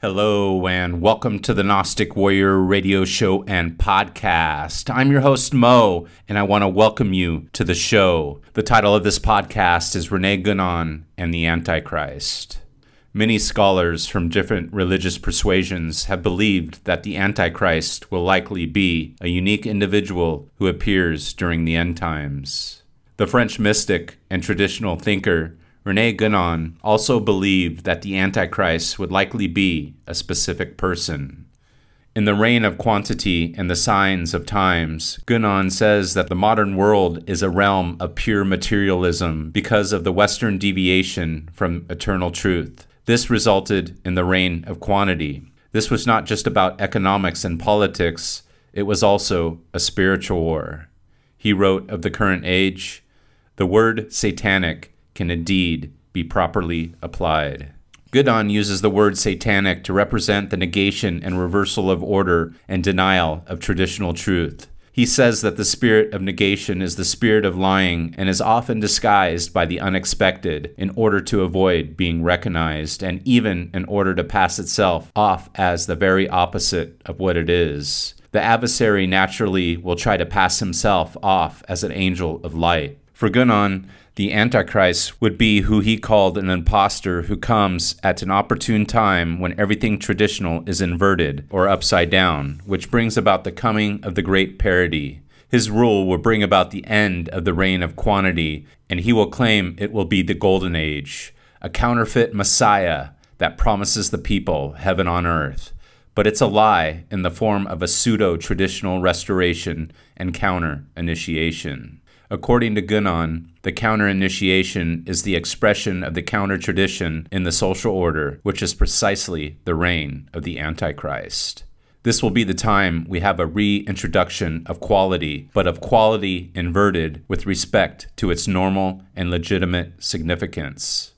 Hello, and welcome to the Gnostic Warrior radio show and podcast. I'm your host, Moe, and I want to welcome you to the show. The title of this podcast is Rene Guenon and the Antichrist. Many scholars from different religious persuasions have believed that the Antichrist will likely be a unique individual who appears during the end times. The French mystic and traditional thinker Rene Guenon also believed that the Antichrist would likely be a specific person. In The Reign of Quantity and the Signs of Times, Guenon says that the modern world is a realm of pure materialism because of the Western deviation from eternal truth. This resulted in the reign of quantity. This was not just about economics and politics, it was also a spiritual war. He wrote of the current age The word satanic can indeed be properly applied. Guenon uses the word satanic to represent the negation and reversal of order and denial of traditional truth. He says that the spirit of negation is the spirit of lying and is often disguised by the unexpected in order to avoid being recognized and even in order to pass itself off as the very opposite of what it is. The adversary naturally will try to pass himself off as an angel of light. For Guenon, the Antichrist would be who he called an impostor who comes at an opportune time when everything traditional is inverted or upside down, which brings about the coming of the great parody. His rule will bring about the end of the reign of quantity, and he will claim it will be the golden age, a counterfeit Messiah that promises the people heaven on earth. But it's a lie in the form of a pseudo traditional restoration and counter initiation. According to Guenon, the counter initiation is the expression of the counter tradition in the social order, which is precisely the reign of the Antichrist. This will be the time we have a reintroduction of quality, but of quality inverted with respect to its normal and legitimate significance.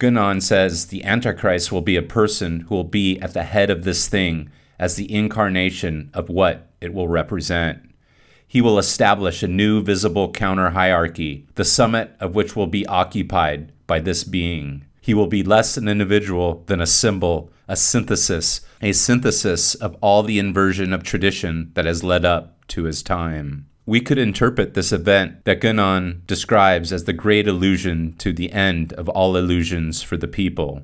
Guenon says the Antichrist will be a person who will be at the head of this thing as the incarnation of what it will represent he will establish a new visible counter hierarchy, the summit of which will be occupied by this being. He will be less an individual than a symbol, a synthesis, a synthesis of all the inversion of tradition that has led up to his time. We could interpret this event that Guenon describes as the great illusion to the end of all illusions for the people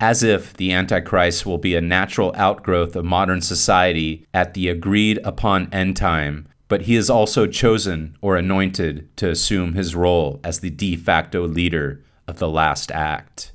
as if the Antichrist will be a natural outgrowth of modern society at the agreed upon end time, but he is also chosen or anointed to assume his role as the de facto leader of the last act.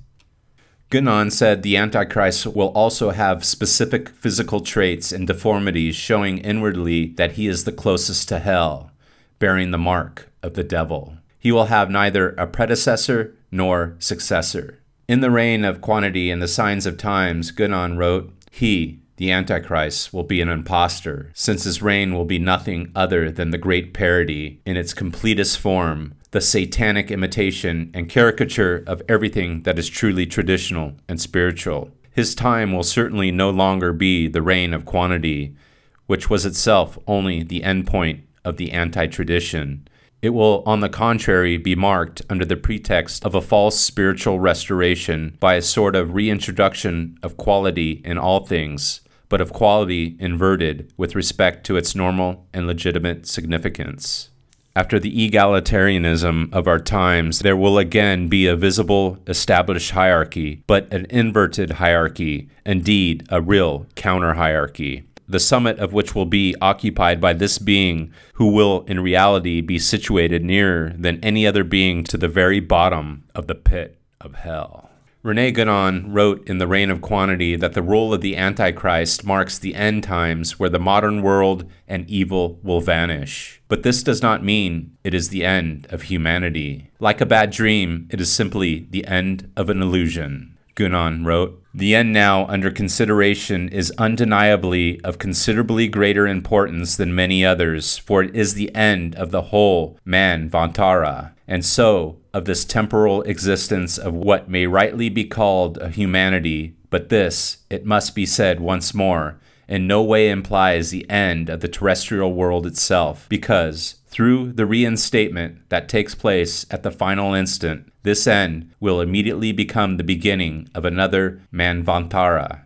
Guenon said the Antichrist will also have specific physical traits and deformities showing inwardly that he is the closest to hell, bearing the mark of the devil. He will have neither a predecessor nor successor. In the reign of quantity and the signs of times, Guenon wrote, He, the Antichrist will be an impostor, since his reign will be nothing other than the great parody in its completest form, the satanic imitation and caricature of everything that is truly traditional and spiritual. His time will certainly no longer be the reign of quantity, which was itself only the endpoint of the anti tradition. It will, on the contrary, be marked under the pretext of a false spiritual restoration by a sort of reintroduction of quality in all things, but of quality inverted with respect to its normal and legitimate significance. After the egalitarianism of our times, there will again be a visible established hierarchy, but an inverted hierarchy, indeed, a real counter hierarchy, the summit of which will be occupied by this being who will in reality be situated nearer than any other being to the very bottom of the pit of hell. Rene Guenon wrote in The Reign of Quantity that the role of the Antichrist marks the end times where the modern world and evil will vanish. But this does not mean it is the end of humanity. Like a bad dream, it is simply the end of an illusion. Guenon wrote, The end now under consideration is undeniably of considerably greater importance than many others, for it is the end of the whole Manvantara, and so of this temporal existence of what may rightly be called a humanity, but this, it must be said once more, in no way implies the end of the terrestrial world itself, because through the reinstatement that takes place at the final instant, this end will immediately become the beginning of another Manvantara.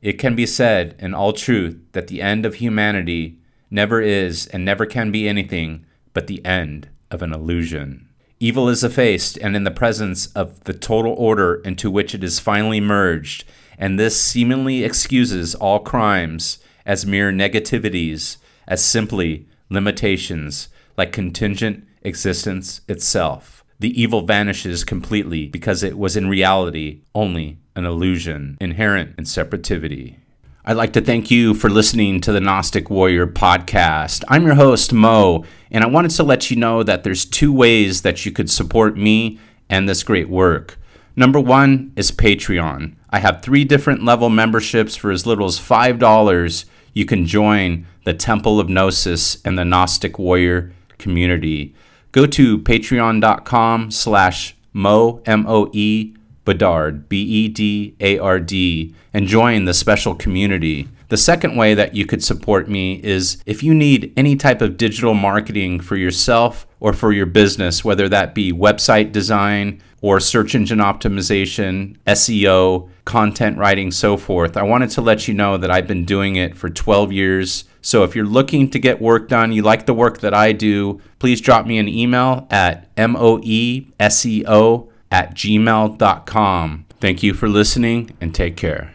It can be said in all truth that the end of humanity never is and never can be anything but the end of an illusion. Evil is effaced and in the presence of the total order into which it is finally merged, and this seemingly excuses all crimes as mere negativities, as simply limitations, like contingent existence itself. The evil vanishes completely because it was in reality only an illusion inherent in separativity. I'd like to thank you for listening to the Gnostic Warrior podcast. I'm your host, Moe, and I wanted to let you know that there's two ways that you could support me and this great work. Number one is Patreon. I have three different level memberships for as little as $5. You can join the Temple of Gnosis and the Gnostic Warrior community. Go to patreon.com slash moe, M-O-E, Bedard, B E D A R D, and join the special community. The second way that you could support me is if you need any type of digital marketing for yourself or for your business, whether that be website design or search engine optimization, SEO, content writing, so forth. I wanted to let you know that I've been doing it for 12 years. So if you're looking to get work done, you like the work that I do, please drop me an email at moeseo at gmail.com. Thank you for listening and take care.